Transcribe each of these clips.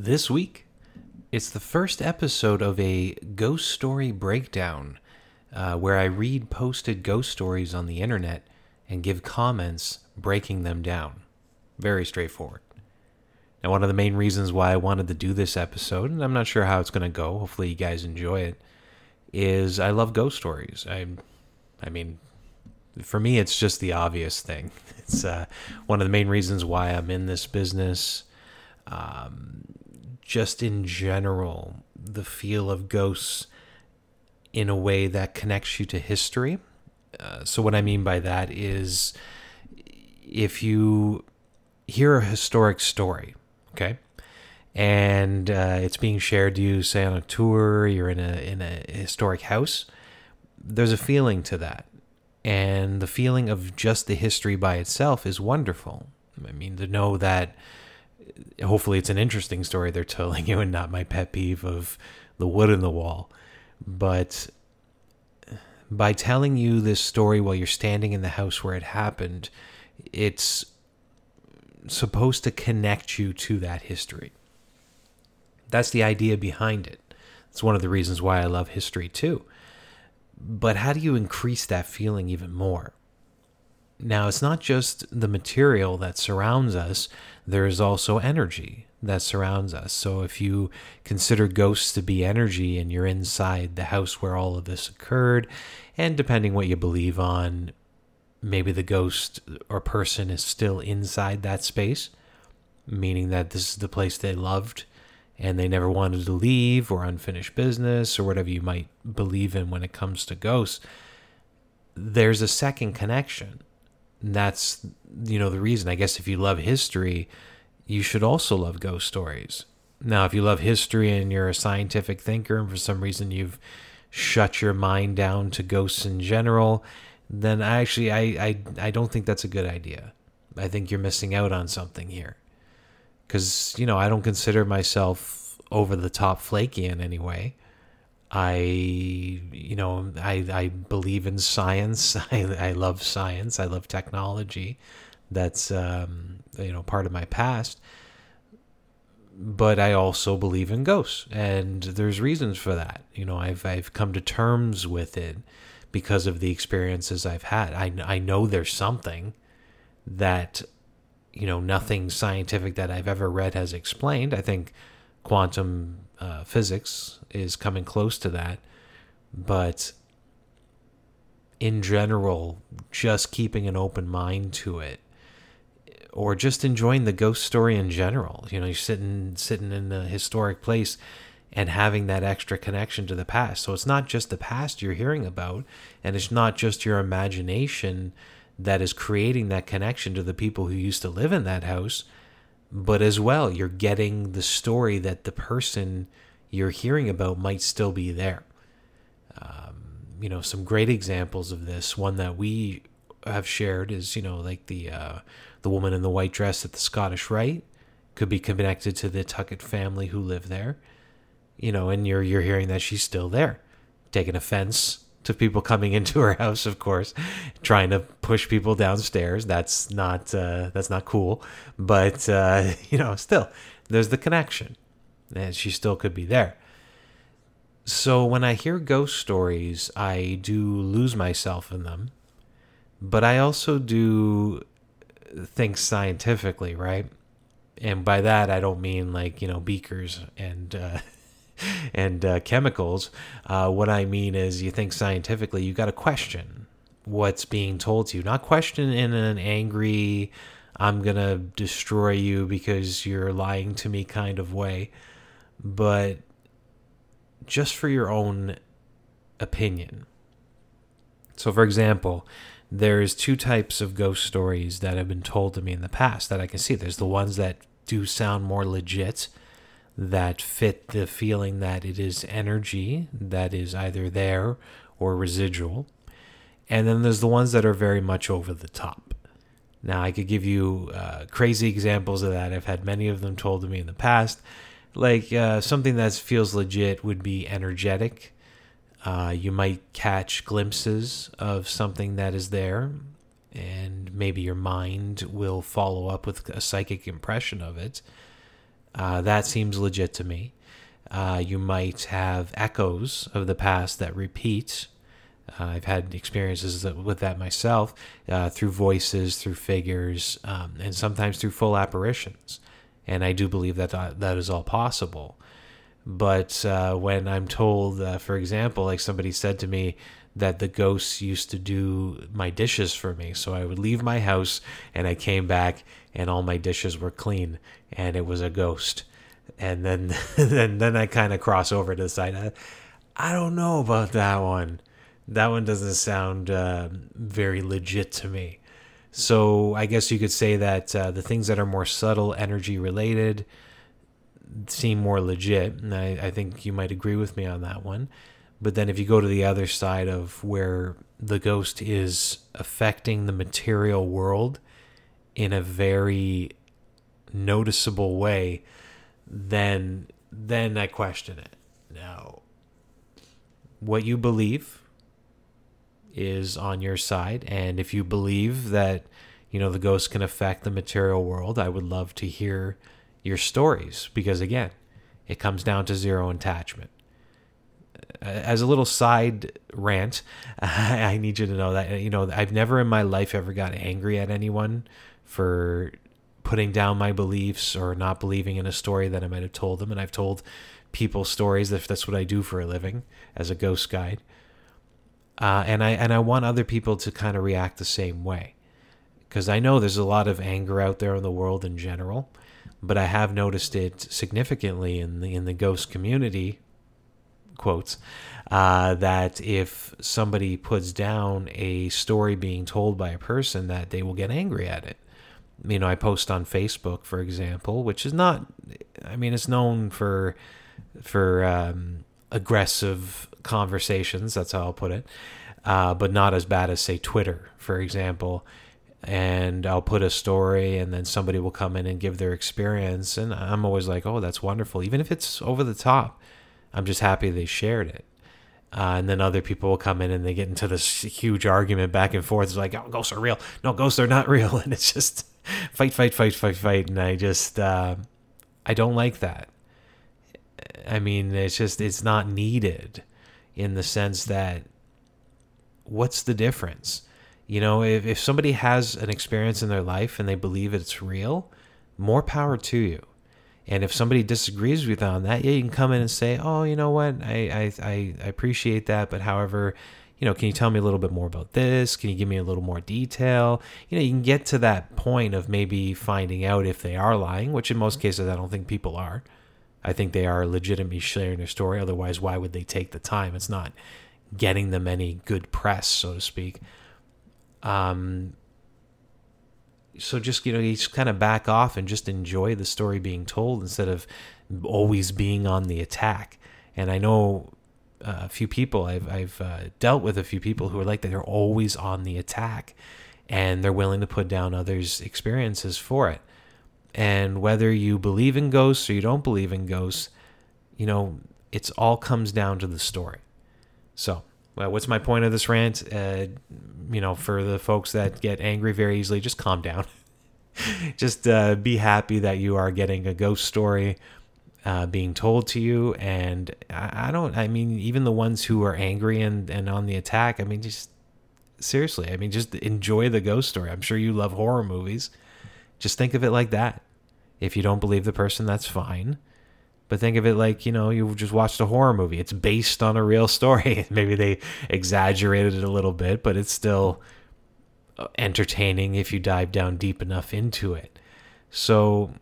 This week, it's the first episode of a ghost story breakdown uh, where I read posted ghost stories on the internet and give comments breaking them down. Very straightforward. Now, one of the main reasons why I wanted to do this episode, and I'm not sure how it's going to go, hopefully you guys enjoy it, is I love ghost stories. I, I mean, for me, it's just the obvious thing. It's uh, one of the main reasons why I'm in this business. Um, just in general, the feel of ghosts in a way that connects you to history. Uh, so, what I mean by that is if you hear a historic story, okay, and uh, it's being shared to you, say on a tour, you're in a in a historic house, there's a feeling to that, and the feeling of just the history by itself is wonderful. I mean, to know that hopefully it's an interesting story they're telling you and not my pet peeve of the wood in the wall. But by telling you this story while you're standing in the house where it happened, it's supposed to connect you to that history. That's the idea behind it. It's one of the reasons why I love history too. But how do you increase that feeling even more? Now, it's not just the material that surrounds us, there is also energy that surrounds us. So, if you consider ghosts to be energy and you're inside the house where all of this occurred, and depending what you believe on, maybe the ghost or person is still inside that space, meaning that this is the place they loved and they never wanted to leave or unfinished business or whatever you might believe in when it comes to ghosts, there's a second connection that's you know the reason. I guess if you love history, you should also love ghost stories. Now, if you love history and you're a scientific thinker and for some reason you've shut your mind down to ghosts in general, then I actually I I, I don't think that's a good idea. I think you're missing out on something here. Cuz you know, I don't consider myself over the top flaky in any way. I, you know, I, I believe in science. I, I love science. I love technology. That's, um, you know, part of my past. But I also believe in ghosts, and there's reasons for that. You know, I've I've come to terms with it because of the experiences I've had. I I know there's something that, you know, nothing scientific that I've ever read has explained. I think quantum uh, physics is coming close to that, but in general, just keeping an open mind to it, or just enjoying the ghost story in general. You know, you're sitting sitting in a historic place and having that extra connection to the past. So it's not just the past you're hearing about, and it's not just your imagination that is creating that connection to the people who used to live in that house but as well, you're getting the story that the person you're hearing about might still be there. Um, you know, some great examples of this. One that we have shared is, you know, like the uh, the woman in the white dress at the Scottish Rite could be connected to the Tuckett family who live there. You know, and you're you're hearing that she's still there, taking offense to people coming into her house, of course, trying to push people downstairs. That's not uh, that's not cool. But uh, you know, still, there's the connection, and she still could be there. So when I hear ghost stories, I do lose myself in them, but I also do think scientifically, right? And by that, I don't mean like you know beakers and. Uh, and uh, chemicals. Uh, what I mean is, you think scientifically, you got to question what's being told to you, not question in an angry, I'm going to destroy you because you're lying to me kind of way, but just for your own opinion. So, for example, there's two types of ghost stories that have been told to me in the past that I can see. There's the ones that do sound more legit that fit the feeling that it is energy that is either there or residual. And then there's the ones that are very much over the top. Now, I could give you uh, crazy examples of that. I've had many of them told to me in the past. Like uh, something that feels legit would be energetic. Uh, you might catch glimpses of something that is there, and maybe your mind will follow up with a psychic impression of it Uh, that seems legit to me. Uh, you might have echoes of the past that repeat. Uh, I've had experiences with that myself uh, through voices, through figures, um, and sometimes through full apparitions. And I do believe that that, is all possible. But uh, when I'm told, uh, for example, like somebody said to me, that the ghosts used to do my dishes for me. So I would leave my house and I came back and all my dishes were clean and it was a ghost and then then then I kind of cross over to the side. I, I, don't know about that one. That one doesn't sound uh, very legit to me. So I guess you could say that uh, the things that are more subtle, energy related, seem more legit, and I, I think you might agree with me on that one. But then if you go to the other side of where the ghost is affecting the material world in a very noticeable way, then then I question it. Now, what you believe is on your side, and if you believe that you know the ghost can affect the material world, I would love to hear your stories because again, it comes down to zero attachment. As a little side rant, I need you to know that you know I've never in my life ever got angry at anyone for putting down my beliefs or not believing in a story that I might have told them. And I've told people stories if that's what I do for a living as a ghost guide. Uh, and I and I want other people to kind of react the same way, because I know there's a lot of anger out there in the world in general, but I have noticed it significantly in the in the ghost community. Quotes uh, that if somebody puts down a story being told by a person, that they will get angry at it you know, I post on Facebook, for example, which is not, I mean, it's known for for um, aggressive conversations. That's how I'll put it, uh, but not as bad as say Twitter, for example. And I'll put a story, and then somebody will come in and give their experience, and I'm always like, "Oh, that's wonderful," even if it's over the top. I'm just happy they shared it. Uh, and then other people will come in and they get into this huge argument back and forth. It's like, oh, ghosts are real. No, ghosts are not real. And it's just fight, fight, fight, fight, fight. And I just, uh, I don't like that. I mean, it's just, it's not needed in the sense that what's the difference? You know, if, if somebody has an experience in their life and they believe it's real, more power to you. And if somebody disagrees with you on that, yeah, you can come in and say, "Oh, you know what? I I I appreciate that, but however, you know, can you tell me a little bit more about this? Can you give me a little more detail? You know, you can get to that point of maybe finding out if they are lying, which in most cases I don't think people are. I think they are legitimately sharing their story. Otherwise, why would they take the time? It's not getting them any good press, so to speak. Um, so just you know you just kind of back off and just enjoy the story being told instead of always being on the attack and i know uh, a few people i've, I've uh, dealt with a few people who are like that they're always on the attack and they're willing to put down others experiences for it and whether you believe in ghosts or you don't believe in ghosts you know it's all comes down to the story so well, what's my point of this rant? Uh, you know, for the folks that get angry very easily, just calm down. just uh, be happy that you are getting a ghost story uh, being told to you. And I, I, don't, I mean, even the ones who are angry and, and on the attack, I mean, just seriously, I mean, just enjoy the ghost story. I'm sure you love horror movies. Just think of it like that. If you don't believe the person, that's fine. But think of it like, you know, you just watched a horror movie. It's based on a real story. Maybe they exaggerated it a little bit, but it's still uh, entertaining if you dive down deep enough into it. So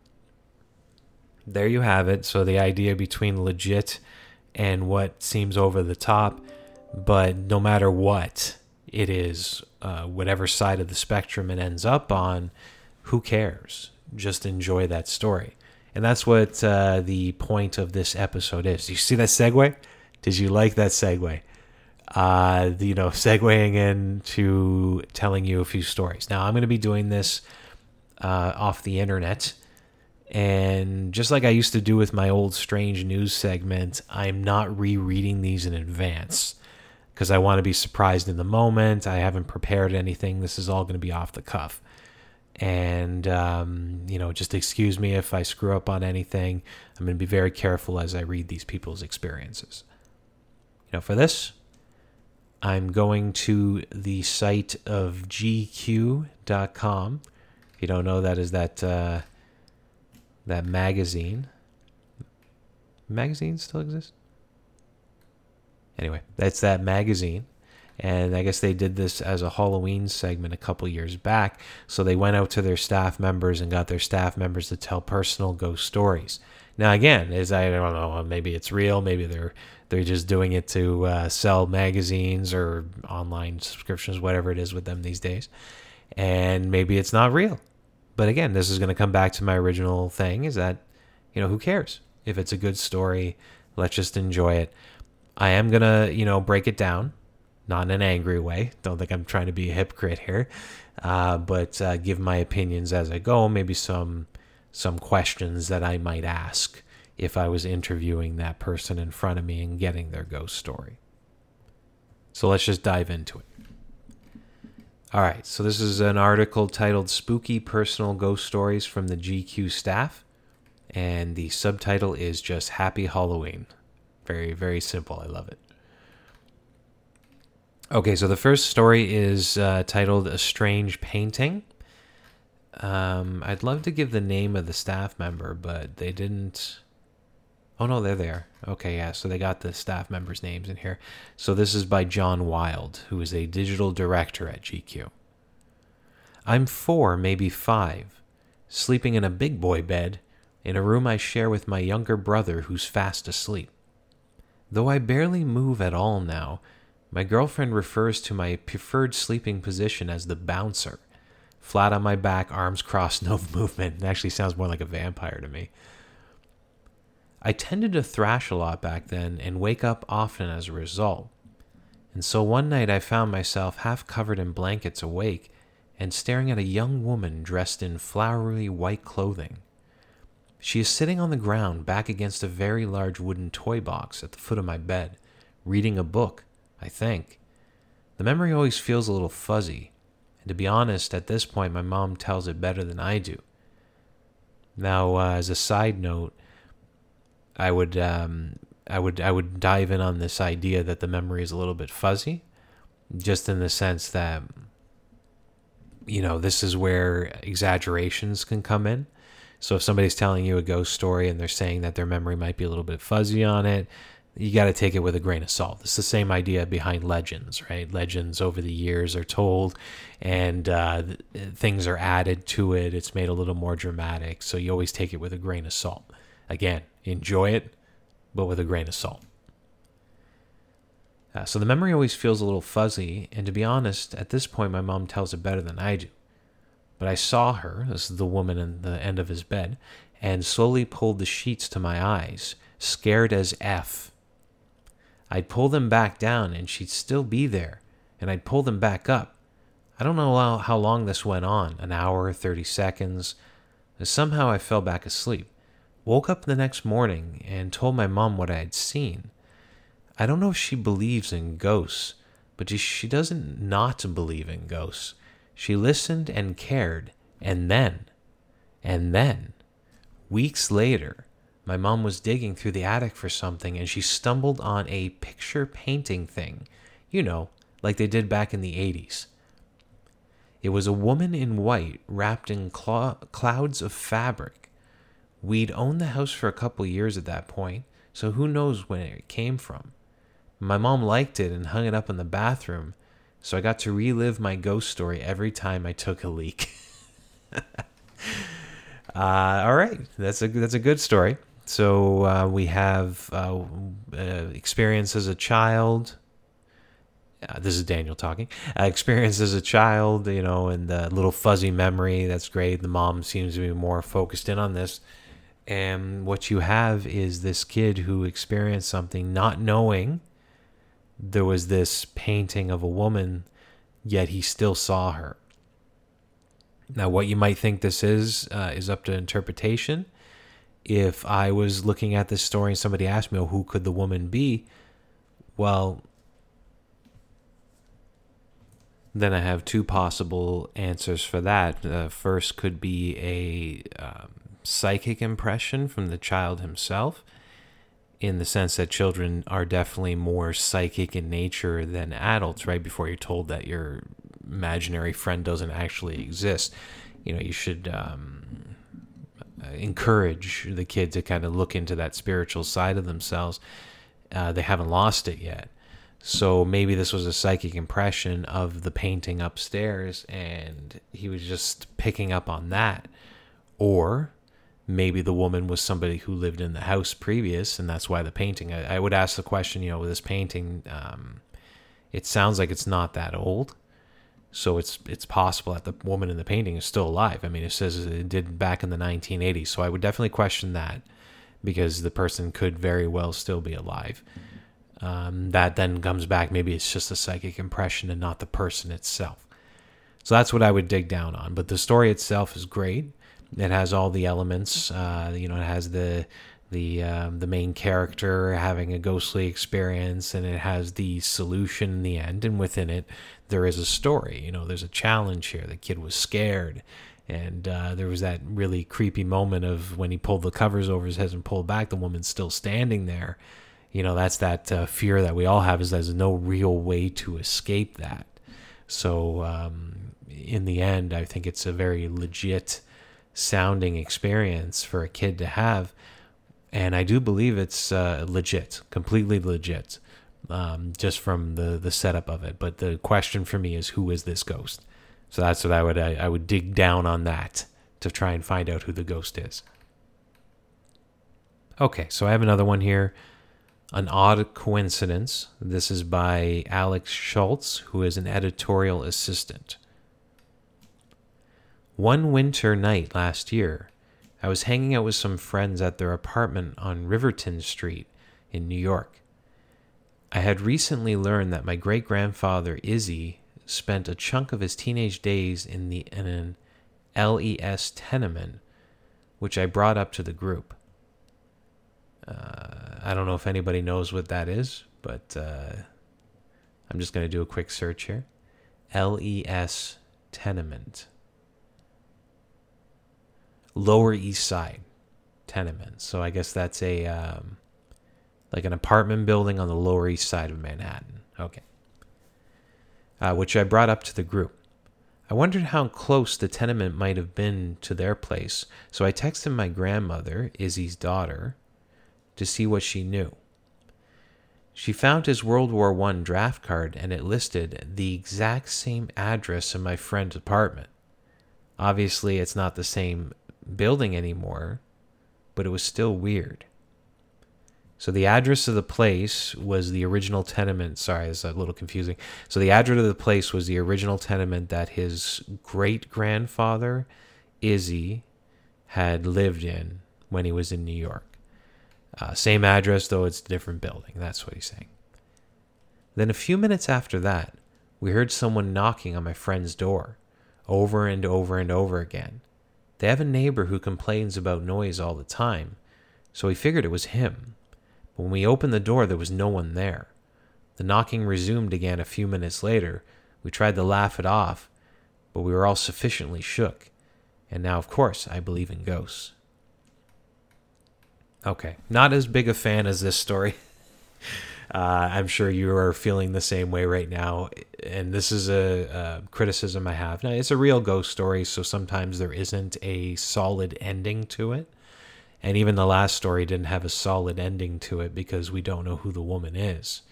there you have it. So the idea between legit and what seems over the top, but no matter what it is, uh, whatever side of the spectrum it ends up on, who cares? Just enjoy that story. And that's what uh, the point of this episode is. You see that segue? Did you like that segue? Uh, you know, segueing into telling you a few stories. Now, I'm going to be doing this uh, off the internet. And just like I used to do with my old strange news segment, I'm not rereading these in advance because I want to be surprised in the moment. I haven't prepared anything. This is all going to be off the cuff. And, um, you know, just excuse me if I screw up on anything. I'm going to be very careful as I read these people's experiences. You know, for this, I'm going to the site of GQ.com. If you don't know, that is that uh, that magazine. Magazine still exists. Anyway, that's that magazine and I guess they did this as a Halloween segment a couple years back. So they went out to their staff members and got their staff members to tell personal ghost stories. Now, again, is I don't know, maybe it's real, maybe they're they're just doing it to uh, sell magazines or online subscriptions, whatever it is with them these days, and maybe it's not real. But again, this is going to come back to my original thing: is that you know who cares if it's a good story? Let's just enjoy it. I am gonna you know break it down not in an angry way. Don't think I'm trying to be a hypocrite here, uh, but uh, give my opinions as I go. Maybe some some questions that I might ask if I was interviewing that person in front of me and getting their ghost story. So let's just dive into it. All right, so this is an article titled Spooky Personal Ghost Stories from the GQ staff, and the subtitle is just Happy Halloween. Very, very simple. I love it. Okay, so the first story is uh, titled A Strange Painting. Um, I'd love to give the name of the staff member, but they didn't. Oh, no, they're there. Okay, yeah, so they got the staff members' names in here. So this is by John Wild, who is a digital director at GQ. I'm four, maybe five, sleeping in a big boy bed in a room I share with my younger brother who's fast asleep. Though I barely move at all now, my girlfriend refers to my preferred sleeping position as the bouncer. Flat on my back, arms crossed, no movement. It actually sounds more like a vampire to me. I tended to thrash a lot back then and wake up often as a result. And so one night I found myself half covered in blankets awake and staring at a young woman dressed in flowery white clothing. She is sitting on the ground back against a very large wooden toy box at the foot of my bed, reading a book I think. The memory always feels a little fuzzy, and to be honest, at this point, my mom tells it better than I do. Now, uh, as a side note, I would um, I would I would dive in on this idea that the memory is a little bit fuzzy, just in the sense that you know this is where exaggerations can come in. So if somebody's telling you a ghost story and they're saying that their memory might be a little bit fuzzy on it, you got to take it with a grain of salt. It's the same idea behind legends, right? Legends over the years are told and uh, things are added to it. It's made a little more dramatic. So you always take it with a grain of salt. Again, enjoy it, but with a grain of salt. Uh, so the memory always feels a little fuzzy. And to be honest, at this point, my mom tells it better than I do. But I saw her, this is the woman in the end of his bed, and slowly pulled the sheets to my eyes, scared as F I'd pull them back down and she'd still be there, and I'd pull them back up. I don't know how, how long this went on an hour, 30 seconds. Somehow I fell back asleep. Woke up the next morning and told my mom what I had seen. I don't know if she believes in ghosts, but she doesn't not believe in ghosts. She listened and cared, and then, and then, weeks later, my mom was digging through the attic for something and she stumbled on a picture painting thing. You know, like they did back in the 80s. It was a woman in white wrapped in cl- clouds of fabric. We'd owned the house for a couple years at that point, so who knows when it came from. My mom liked it and hung it up in the bathroom, so I got to relive my ghost story every time I took a leak. uh, all right, that's a that's a good story. So uh, we have uh, uh, experience as a child. Uh, this is Daniel talking. Uh, experience as a child, you know, and the little fuzzy memory. That's great. The mom seems to be more focused in on this. And what you have is this kid who experienced something not knowing there was this painting of a woman, yet he still saw her. Now, what you might think this is uh, is up to interpretation if I was looking at this story and somebody asked me, oh, who could the woman be? Well, then I have two possible answers for that. Uh, first could be a um, psychic impression from the child himself, in the sense that children are definitely more psychic in nature than adults, right? Before you're told that your imaginary friend doesn't actually exist, you know, you should um, encourage the kid to kind of look into that spiritual side of themselves. Uh, they haven't lost it yet. So maybe this was a psychic impression of the painting upstairs and he was just picking up on that. Or maybe the woman was somebody who lived in the house previous and that's why the painting. I, I would ask the question, you know, with this painting, um, it sounds like it's not that old. So it's it's possible that the woman in the painting is still alive. I mean, it says it did back in the 1980s. So I would definitely question that because the person could very well still be alive. Um, that then comes back. Maybe it's just a psychic impression and not the person itself. So that's what I would dig down on. But the story itself is great. It has all the elements. Uh, you know, it has the the um, the main character having a ghostly experience, and it has the solution in the end. And within it, there is a story. You know, there's a challenge here. The kid was scared, and uh, there was that really creepy moment of when he pulled the covers over his head and pulled back. The woman's still standing there you know that's that uh, fear that we all have is there's no real way to escape that so um, in the end i think it's a very legit sounding experience for a kid to have and i do believe it's uh, legit completely legit um, just from the the setup of it but the question for me is who is this ghost so that's what i would I, I would dig down on that to try and find out who the ghost is okay so i have another one here an Odd Coincidence. This is by Alex Schultz, who is an editorial assistant. One winter night last year, I was hanging out with some friends at their apartment on Rivington Street in New York. I had recently learned that my great grandfather, Izzy, spent a chunk of his teenage days in, the, in an LES tenement, which I brought up to the group. Uh, I don't know if anybody knows what that is, but uh, I'm just going to do a quick search here. LES tenement. Lower East Side tenement. So I guess that's a um, like an apartment building on the Lower East Side of Manhattan. Okay. Uh, which I brought up to the group. I wondered how close the tenement might have been to their place, so I texted my grandmother, Izzy's daughter, to see what she knew. She found his World War I draft card and it listed the exact same address in my friend's apartment. Obviously, it's not the same building anymore, but it was still weird. So the address of the place was the original tenement. Sorry, it's a little confusing. So the address of the place was the original tenement that his great grandfather, Izzy, had lived in when he was in New York. Uh, same address, though it's a different building. That's what he's saying. Then a few minutes after that, we heard someone knocking on my friend's door, over and over and over again. They have a neighbor who complains about noise all the time, so we figured it was him. But when we opened the door, there was no one there. The knocking resumed again a few minutes later. We tried to laugh it off, but we were all sufficiently shook. And now, of course, I believe in ghosts. Okay. Not as big a fan as this story. Uh, I'm sure you are feeling the same way right now. And this is a, a, criticism I have. Now, it's a real ghost story, so sometimes there isn't a solid ending to it. And even the last story didn't have a solid ending to it because we don't know who the woman is.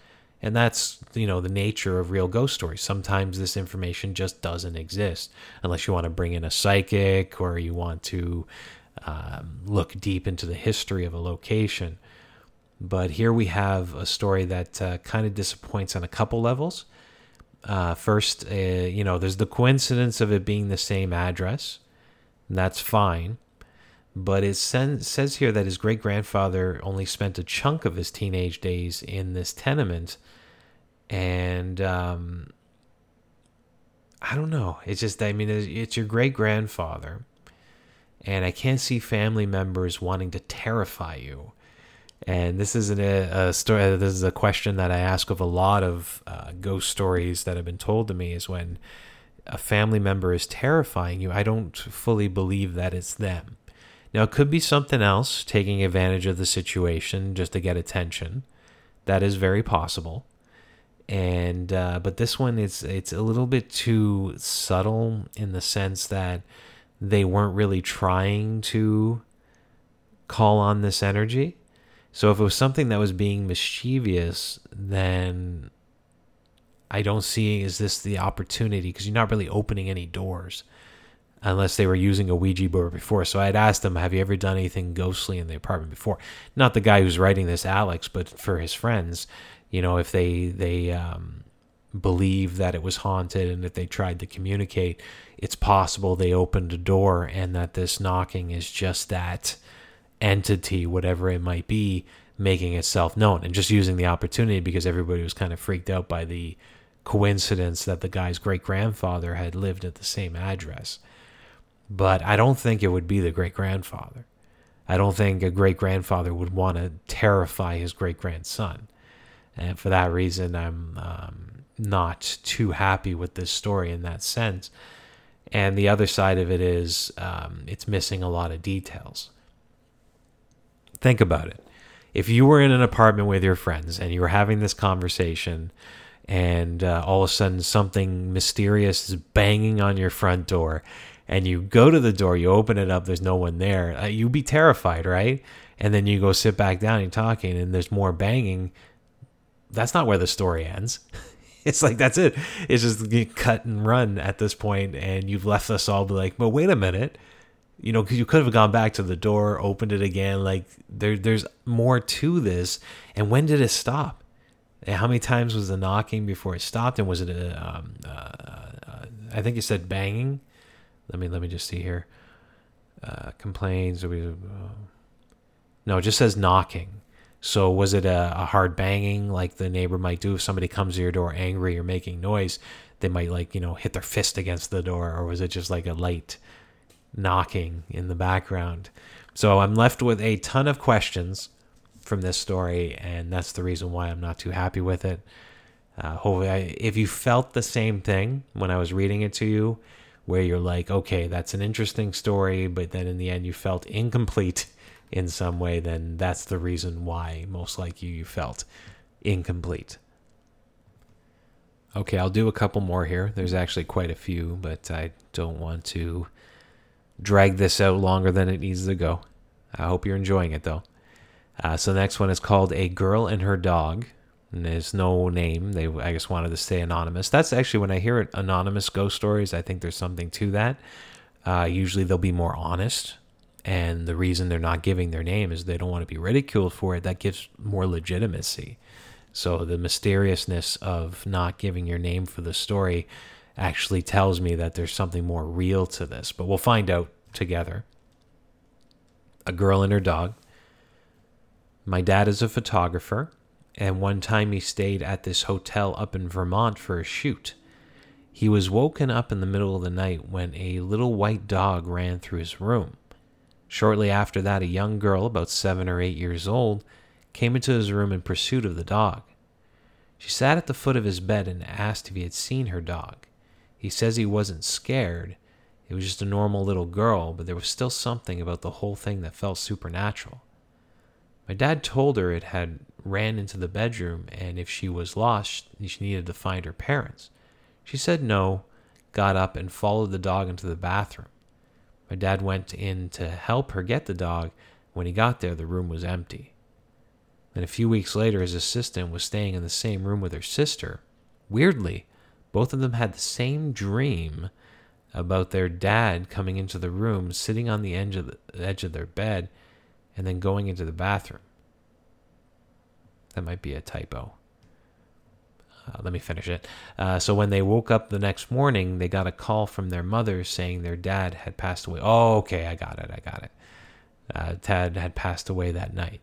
And that's, you know, the nature of real ghost stories. Sometimes this information just doesn't exist unless you want to bring in a psychic or you want to um, look deep into the history of a location. But here we have a story that uh, kind of disappoints on a couple levels. Uh, first, uh, you know, there's the coincidence of it being the same address. that's fine. But it says here that his great grandfather only spent a chunk of his teenage days in this tenement. And um, I don't know. It's just, I mean, it's your great grandfather and I can't see family members wanting to terrify you And this isn't a, a story. Uh, this is a question that I ask of a lot of uh, ghost stories that have been told to me. Is when a family member is terrifying you, I don't fully believe that it's them. Now, it could be something else taking advantage of the situation just to get attention. That is very possible. And uh, but this one is it's a little bit too subtle in the sense that they weren't really trying to call on this energy. So if it was something that was being mischievous, then I don't see is this the opportunity because you're not really opening any doors unless they were using a Ouija board before. So I'd asked them, "Have you ever done anything ghostly in the apartment before?" Not the guy who's writing this, Alex, but for his friends. You know, if they they um, believe that it was haunted and if they tried to communicate, it's possible they opened a door and that this knocking is just that entity, whatever it might be, making itself known and just using the opportunity because everybody was kind of freaked out by the coincidence that the guy's great grandfather had lived at the same address. But I don't think it would be the great grandfather. I don't think a great grandfather would want to terrify his great grandson. And for that reason, I'm um, not too happy with this story in that sense. And the other side of it is um, it's missing a lot of details. Think about it. If you were in an apartment with your friends and you were having this conversation, and uh, all of a sudden something mysterious is banging on your front door, and you go to the door, you open it up, there's no one there, uh, you'd be terrified, right? And then you go sit back down you're talking, and there's more banging. That's not where the story ends. it's like that's it. It's just cut and run at this point, and you've left us all be like, but wait a minute, you know, because you could have gone back to the door, opened it again. Like there, there's more to this. And when did it stop? And how many times was the knocking before it stopped? And was it a, um, uh, uh, I think you said banging. Let me let me just see here. Uh, complains. Uh, no, it just says knocking. So was it a, a, hard banging like the neighbor might do if somebody comes to your door angry or making noise? They might like you know hit their fist against the door, or was it just like a light knocking in the background? So I'm left with a ton of questions from this story, and that's the reason why I'm not too happy with it. Uh, hopefully, I, if you felt the same thing when I was reading it to you, where you're like, okay, that's an interesting story, but then in the end you felt incomplete in some way, then that's the reason why most likely you felt incomplete. Okay, I'll do a couple more here. There's actually quite a few, but I don't want to drag this out longer than it needs to go. I hope you're enjoying it though. Uh, so the next one is called A Girl and Her Dog. And there's no name. They, I just wanted to stay anonymous. That's actually when I hear it, anonymous ghost stories, I think there's something to that. Uh, usually they'll be more honest and the reason they're not giving their name is they don't want to be ridiculed for it. That gives more legitimacy. So the mysteriousness of not giving your name for the story actually tells me that there's something more real to this. But we'll find out together. A girl and her dog. My dad is a photographer, and one time he stayed at this hotel up in Vermont for a shoot. He was woken up in the middle of the night when a little white dog ran through his room. Shortly after that, a young girl, about seven or eight years old, came into his room in pursuit of the dog. She sat at the foot of his bed and asked if he had seen her dog. He says he wasn't scared. It was just a normal little girl, but there was still something about the whole thing that felt supernatural. My dad told her it had ran into the bedroom and if she was lost, she needed to find her parents. She said no, got up, and followed the dog into the bathroom. My dad went in to help her get the dog. When he got there, the room was empty. And a few weeks later, his assistant was staying in the same room with her sister. Weirdly, both of them had the same dream about their dad coming into the room, sitting on the edge of, the, edge of their bed, and then going into the bathroom. That might be a typo. Uh, let me finish it. Uh, so when they woke up the next morning, they got a call from their mother saying their dad had passed away. Oh, okay, I got it. I got it. Uh, Tad had passed away that night.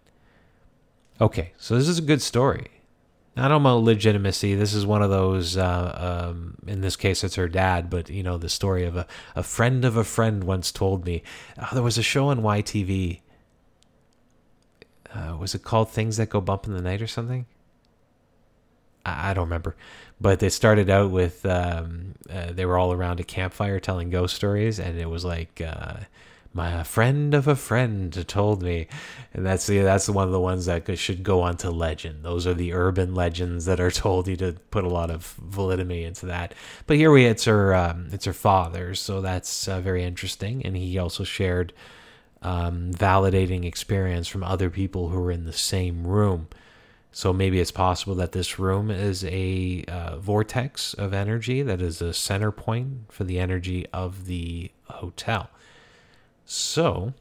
Okay, so this is a good story. Not about legitimacy. This is one of those. Uh, um, in this case, it's her dad, but you know the story of a, a friend of a friend once told me. Oh, there was a show on YTV. Uh, was it called Things That Go Bump in the Night or something? I, I don't remember. But they started out with um, uh, they were all around a campfire telling ghost stories, and it was like uh, my friend of a friend told me, and that's the that's one of the ones that should go on to legend. Those are the urban legends that are told you to put a lot of validity into that. But here we it's her um, it's her father, so that's uh, very interesting, and he also shared um, validating experience from other people who are in the same room. So maybe it's possible that this room is a uh, vortex of energy that is a center point for the energy of the hotel. So,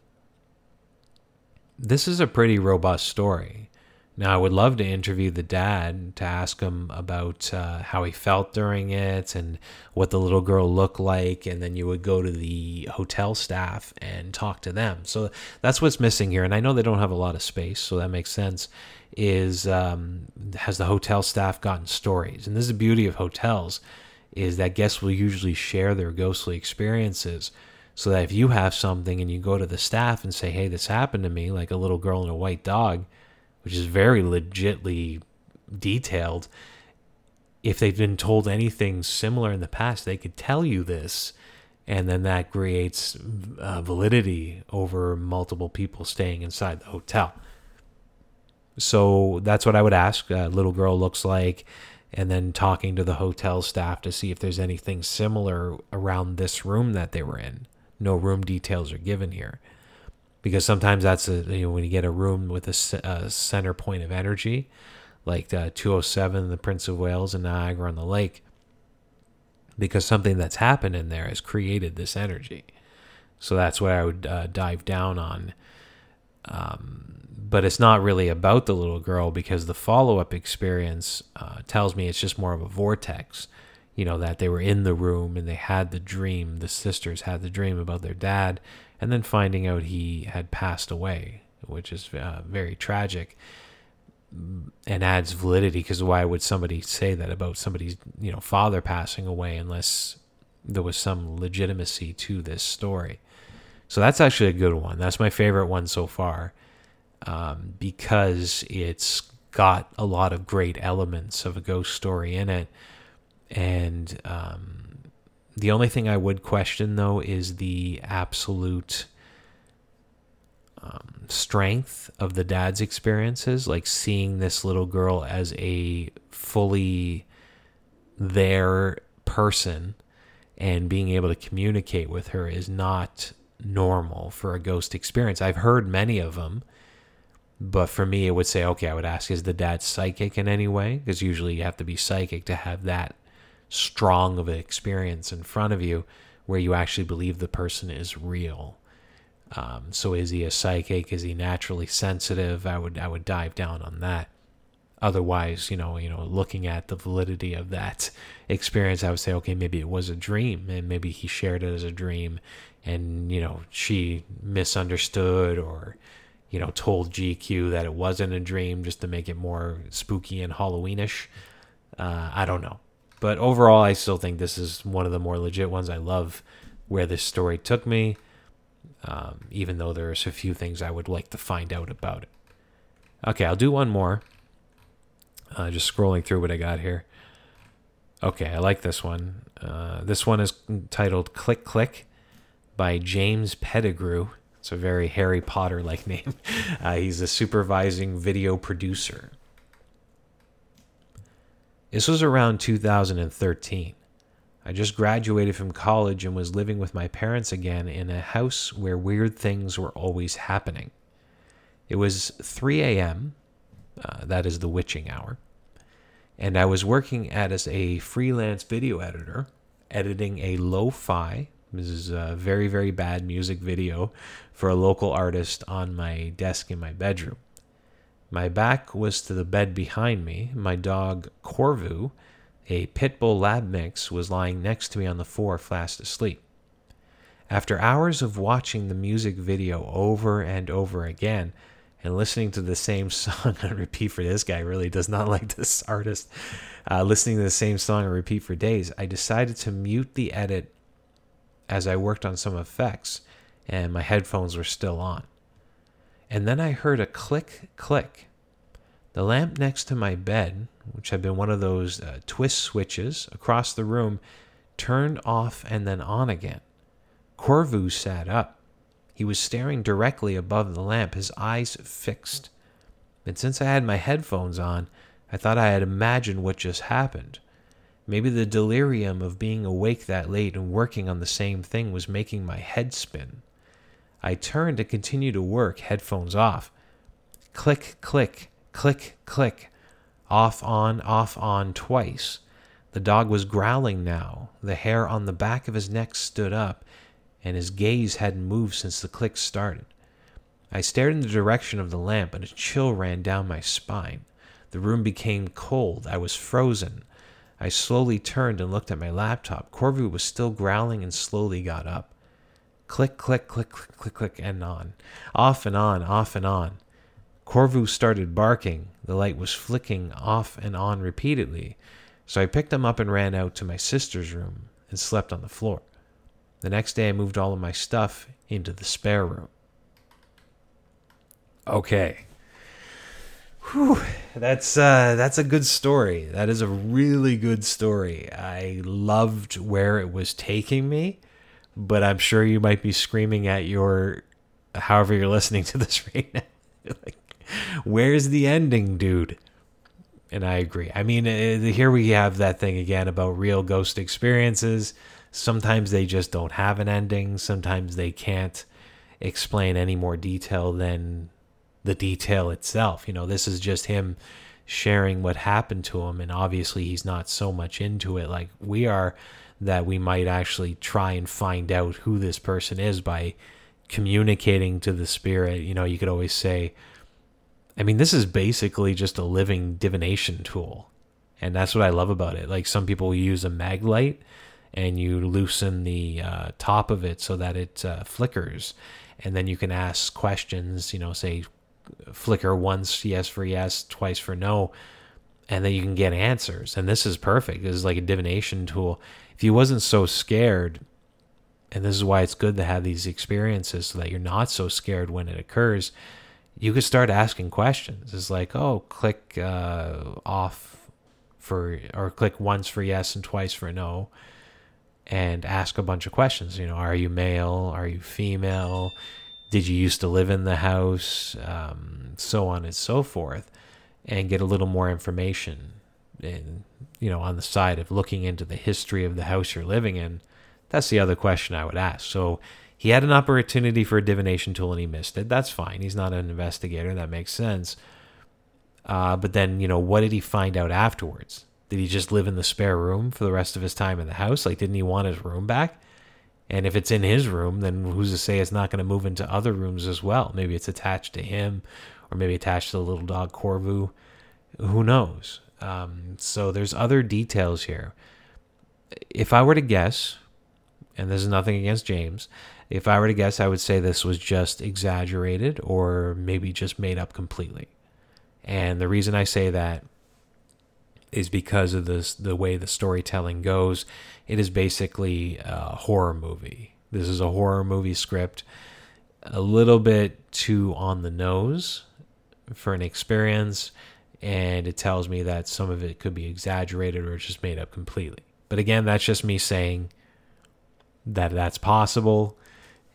this is a pretty robust story. Now, I would love to interview the dad to ask him about uh, how he felt during it and what the little girl looked like. And then you would go to the hotel staff and talk to them. So that's what's missing here. And I know they don't have a lot of space, so that makes sense. Is um, has the hotel staff gotten stories? And this is the beauty of hotels is that guests will usually share their ghostly experiences so that if you have something and you go to the staff and say, hey, this happened to me, like a little girl and a white dog, which is very legitly detailed, if they've been told anything similar in the past, they could tell you this. And then that creates uh, validity over multiple people staying inside the hotel. So that's what I would ask. A little girl looks like, and then talking to the hotel staff to see if there's anything similar around this room that they were in no room details are given here because sometimes that's a you know when you get a room with a, a center point of energy like 207 the prince of wales and niagara on the lake because something that's happened in there has created this energy. So that's what i would uh, dive down on. Um, but it's not really about the little girl because the follow-up experience uh, tells me it's just more of a vortex you know, that they were in the room and they had the dream, the sisters had the dream about their dad, and then finding out he had passed away, which is uh, very tragic and adds validity because why would somebody say that about somebody's, you know, father passing away unless there was some legitimacy to this story? So that's actually a good one. That's my favorite one so far um, because it's got a lot of great elements of a ghost story in it and um, the only thing I would question, though, is the absolute um, strength of the dad's experiences. Like seeing this little girl as a fully there person and being able to communicate with her is not normal for a ghost experience. I've heard many of them, but for me, it would say, okay, I would ask, is the dad psychic in any way? Because usually you have to be psychic to have that strong of an experience in front of you where you actually believe the person is real. Um, so is he a psychic? Is he naturally sensitive? I would I would dive down on that. Otherwise, you know, you know, looking at the validity of that experience, I would say, okay, maybe it was a dream, and maybe he shared it as a dream, and you know, she misunderstood or you know told GQ that it wasn't a dream just to make it more spooky and Halloweenish. Uh, I don't know. But overall, I still think this is one of the more legit ones. I love where this story took me, um, even though there's a few things I would like to find out about it. Okay, I'll do one more. Uh, just scrolling through what I got here. Okay, I like this one. Uh, this one is titled Click Click by James Pettigrew. It's a very Harry Potter like name. Uh, he's a supervising video producer. This was around 2013. I just graduated from college and was living with my parents again in a house where weird things were always happening. It was 3 a.m., uh, that is the witching hour, and I was working as a freelance video editor, editing a lo fi, this is a very, very bad music video for a local artist on my desk in my bedroom. My back was to the bed behind me. My dog, Corvu, a pit bull lab mix, was lying next to me on the floor, fast asleep. After hours of watching the music video over and over again and listening to the same song on repeat for this guy really does not like this artist, uh, listening to the same song on repeat for days, I decided to mute the edit as I worked on some effects and my headphones were still on. And then I heard a click, click. The lamp next to my bed, which had been one of those uh, twist switches across the room, turned off and then on again. Corvu sat up. He was staring directly above the lamp, his eyes fixed. And since I had my headphones on, I thought I had imagined what just happened. Maybe the delirium of being awake that late and working on the same thing was making my head spin. I turned to continue to work, headphones off. Click, click, click, click. Off, on, off, on twice. The dog was growling now. The hair on the back of his neck stood up, and his gaze hadn't moved since the click started. I stared in the direction of the lamp, and a chill ran down my spine. The room became cold. I was frozen. I slowly turned and looked at my laptop. Corvu was still growling and slowly got up. Click, click, click, click, click, click, and on. Off and on, off and on. Corvu started barking. The light was flicking off and on repeatedly. So I picked him up and ran out to my sister's room and slept on the floor. The next day, I moved all of my stuff into the spare room. Okay. Whew, that's uh, that's a good story. That is a really good story. I loved where it was taking me but I'm sure you might be screaming at your, however you're listening to this right now. like, where's the ending, dude? And I agree. I mean, uh, here we have that thing again about real ghost experiences. Sometimes they just don't have an ending. Sometimes they can't explain any more detail than the detail itself. You know, this is just him sharing what happened to him. And obviously, he's not so much into it like we are that we might actually try and find out who this person is by communicating to the spirit. You know, you could always say, I mean, this is basically just a living divination tool. And that's what I love about it. Like some people use a mag light and you loosen the uh, top of it so that it uh, flickers. And then you can ask questions, you know, say flicker once, yes for yes, twice for no. And then you can get answers. And this is perfect. This is like a divination tool if you wasn't so scared, and this is why it's good to have these experiences so that you're not so scared when it occurs, you could start asking questions. It's like, oh, click uh, off for, or click once for yes and twice for no, and ask a bunch of questions. You know, are you male? Are you female? Did you used to live in the house? Um, so on and so forth, and get a little more information. And you know, on the side of looking into the history of the house you're living in, that's the other question I would ask. So he had an opportunity for a divination tool and he missed it. That's fine. He's not an investigator. That makes sense. Uh, but then, you know, what did he find out afterwards? Did he just live in the spare room for the rest of his time in the house? Like, didn't he want his room back? And if it's in his room, then who's to say it's not going to move into other rooms as well? Maybe it's attached to him, or maybe attached to the little dog Corvu. Who knows? Um, so there's other details here. If I were to guess, and this is nothing against James, if I were to guess, I would say this was just exaggerated or maybe just made up completely. And the reason I say that is because of this the way the storytelling goes. It is basically a horror movie. This is a horror movie script, a little bit too on the nose for an experience and it tells me that some of it could be exaggerated or just made up completely. But again, that's just me saying that that's possible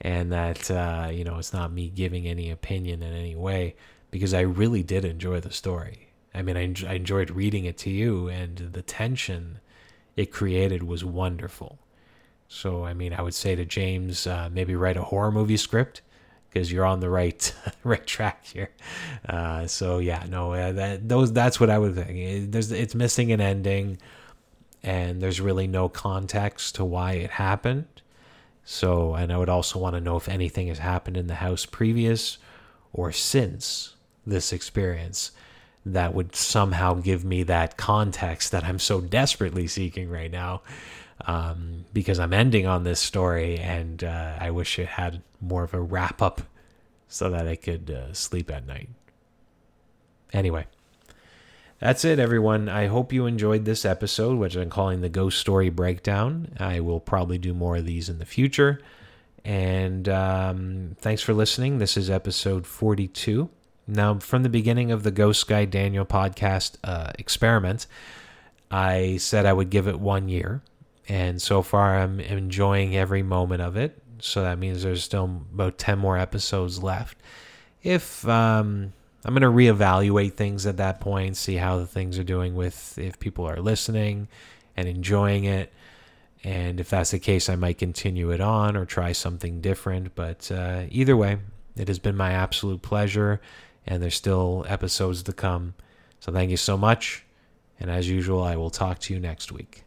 and that uh, you know it's not me giving any opinion in any way because I really did enjoy the story. I mean, I, en- I enjoyed reading it to you, and the tension it created was wonderful. So, I mean, I would say to James, uh, maybe write a horror movie script because you're on the right right track here. Uh, so yeah, no, uh, that those that's what I would think. There's it's missing an ending, and there's really no context to why it happened. So, and I would also want to know if anything has happened in the house previous or since this experience that would somehow give me that context that I'm so desperately seeking right now um, because I'm ending on this story, and uh, I wish it had more of a wrap up so that I could uh, sleep at night. Anyway, that's it, everyone. I hope you enjoyed this episode, which I'm calling the Ghost Story Breakdown. I will probably do more of these in the future. And um, thanks for listening. This is episode 42. Now, from the beginning of the Ghost Guy Daniel podcast uh, experiment, I said I would give it one year. And so far, I'm enjoying every moment of it. So that means there's still about 10 more episodes left. If um, I'm going to reevaluate things at that point, see how the things are doing with if people are listening and enjoying it. And if that's the case, I might continue it on or try something different. But uh, either way, it has been my absolute pleasure, and there's still episodes to come. So thank you so much. And as usual, I will talk to you next week.